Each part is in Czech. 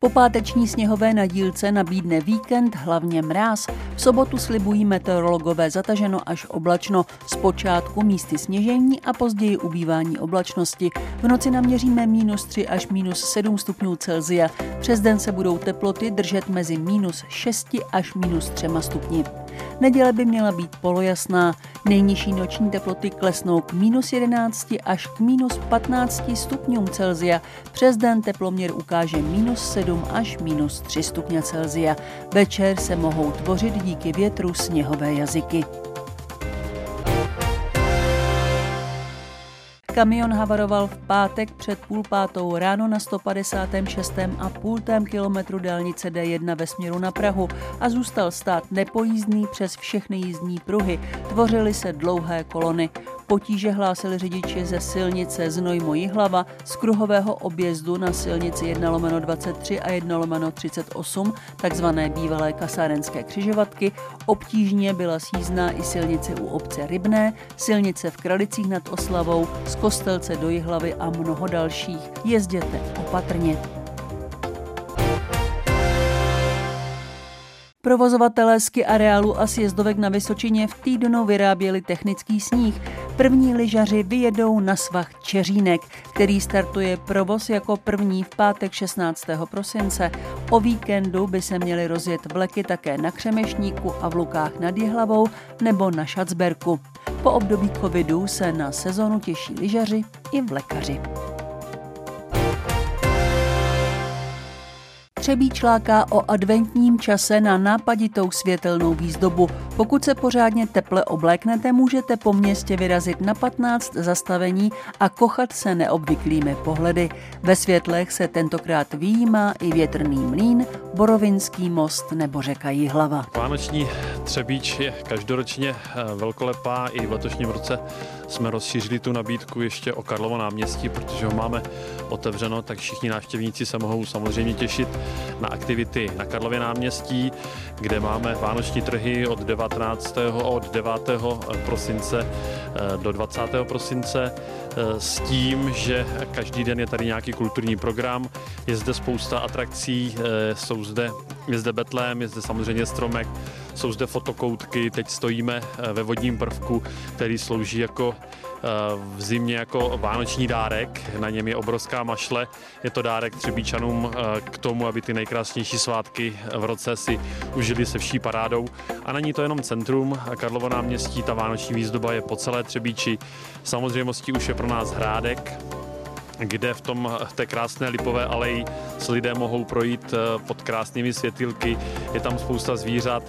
Po páteční sněhové nadílce nabídne víkend hlavně mráz. V sobotu slibují meteorologové zataženo až oblačno. Zpočátku místy sněžení a později ubývání oblačnosti. V noci naměříme minus 3 až minus 7 stupňů Celzia. Přes den se budou teploty držet mezi minus 6 až minus 3 stupni. Neděle by měla být polojasná. Nejnižší noční teploty klesnou k minus 11 až k minus 15 stupňům Celzia. Přes den teploměr ukáže minus 7 až minus 3 stupně Celzia. Večer se mohou tvořit díky větru sněhové jazyky. Kamion havaroval v pátek před půl pátou ráno na 156. a půltém kilometru dálnice D1 ve směru na Prahu a zůstal stát nepojízdný přes všechny jízdní pruhy. Tvořily se dlouhé kolony. Potíže hlásili řidiči ze silnice Znojmo Jihlava, z kruhového objezdu na silnici 1 lomeno 23 a 1 lomeno 38, takzvané bývalé kasárenské křižovatky. Obtížně byla sízná i silnice u obce Rybné, silnice v Kralicích nad Oslavou, z Kostelce do Jihlavy a mnoho dalších. Jezděte opatrně. Provozovatelé ski areálu a sjezdovek na Vysočině v týdnu vyráběli technický sníh. První lyžaři vyjedou na svah Čeřínek, který startuje provoz jako první v pátek 16. prosince. O víkendu by se měly rozjet vleky také na Křemešníku a v Lukách nad Jihlavou nebo na Šacberku. Po období covidu se na sezonu těší lyžaři i vlekaři. Třebíč láká o adventním čase na nápaditou světelnou výzdobu. Pokud se pořádně teple obléknete, můžete po městě vyrazit na 15 zastavení a kochat se neobvyklými pohledy. Ve světlech se tentokrát výjímá i větrný mlín, Borovinský most nebo řeka Jihlava. Vánoční Třebíč je každoročně eh, velkolepá. I v letošním roce jsme rozšířili tu nabídku ještě o Karlovo náměstí, protože ho máme otevřeno, tak všichni návštěvníci se mohou samozřejmě těšit na aktivity na Karlově náměstí, kde máme vánoční trhy od 19. od 9. prosince eh, do 20. prosince eh, s tím, že každý den je tady nějaký kulturní program, je zde spousta atrakcí, jsou zde, je zde Betlém, je zde samozřejmě stromek, jsou zde fotokoutky, teď stojíme eh, ve vodním prvku, který slouží jako eh, v zimě jako vánoční dárek. Na něm je obrovská mašle. Je to dárek Třebíčanům eh, k tomu, aby ty nejkrásnější svátky v roce si užili se vší parádou. A není to jenom centrum Karlovo náměstí, ta vánoční výzdoba je po celé Třebíči. Samozřejmostí už je pro nás Hrádek, kde v tom té krásné lipové aleji s lidé mohou projít eh, pod krásnými světilky. Je tam spousta zvířat.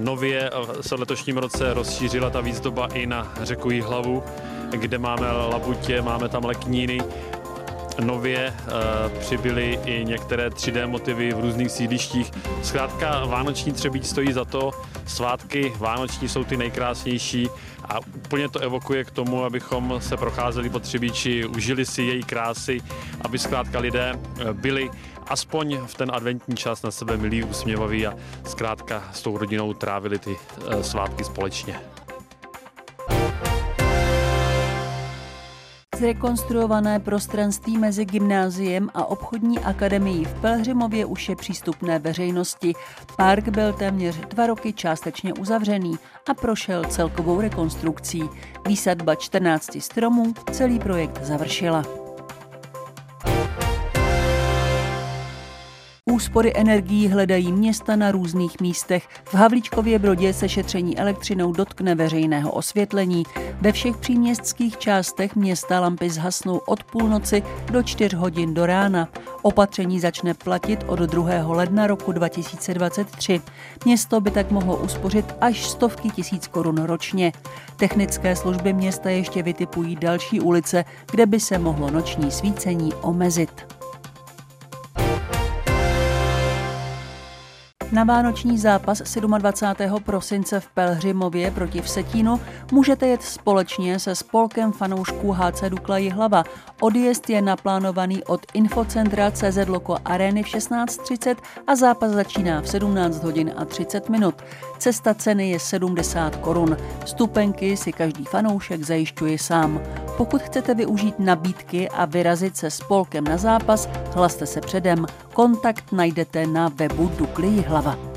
Nově eh, se v letošním roce rozšířila ta výzdoba i na řeku Jihlavu, kde máme labutě, máme tam lekníny nově uh, přibyly i některé 3D motivy v různých sídlištích. Zkrátka Vánoční Třebíč stojí za to, svátky Vánoční jsou ty nejkrásnější a úplně to evokuje k tomu, abychom se procházeli po Třebíči, užili si její krásy, aby zkrátka lidé eh, byli aspoň v ten adventní čas na sebe milí, usměvaví a zkrátka s tou rodinou trávili ty uh, svátky společně. Zrekonstruované prostranství mezi gymnáziem a obchodní akademií v Pelhřimově už je přístupné veřejnosti. Park byl téměř dva roky částečně uzavřený a prošel celkovou rekonstrukcí. Výsadba 14 stromů celý projekt završila. Úspory energií hledají města na různých místech. V Havlíčkově Brodě se šetření elektřinou dotkne veřejného osvětlení. Ve všech příměstských částech města lampy zhasnou od půlnoci do 4 hodin do rána. Opatření začne platit od 2. ledna roku 2023. Město by tak mohlo uspořit až stovky tisíc korun ročně. Technické služby města ještě vytipují další ulice, kde by se mohlo noční svícení omezit. Na vánoční zápas 27. prosince v Pelhřimově proti Vsetínu můžete jet společně se spolkem fanoušků HC Dukla Jihlava. Odjezd je naplánovaný od infocentra CZ Loko Areny v 16.30 a zápas začíná v 17 hodin a 30 minut. Cesta ceny je 70 korun. Stupenky si každý fanoušek zajišťuje sám. Pokud chcete využít nabídky a vyrazit se spolkem na zápas, hlaste se předem. Kontakt najdete na webu Dukly Jihlava.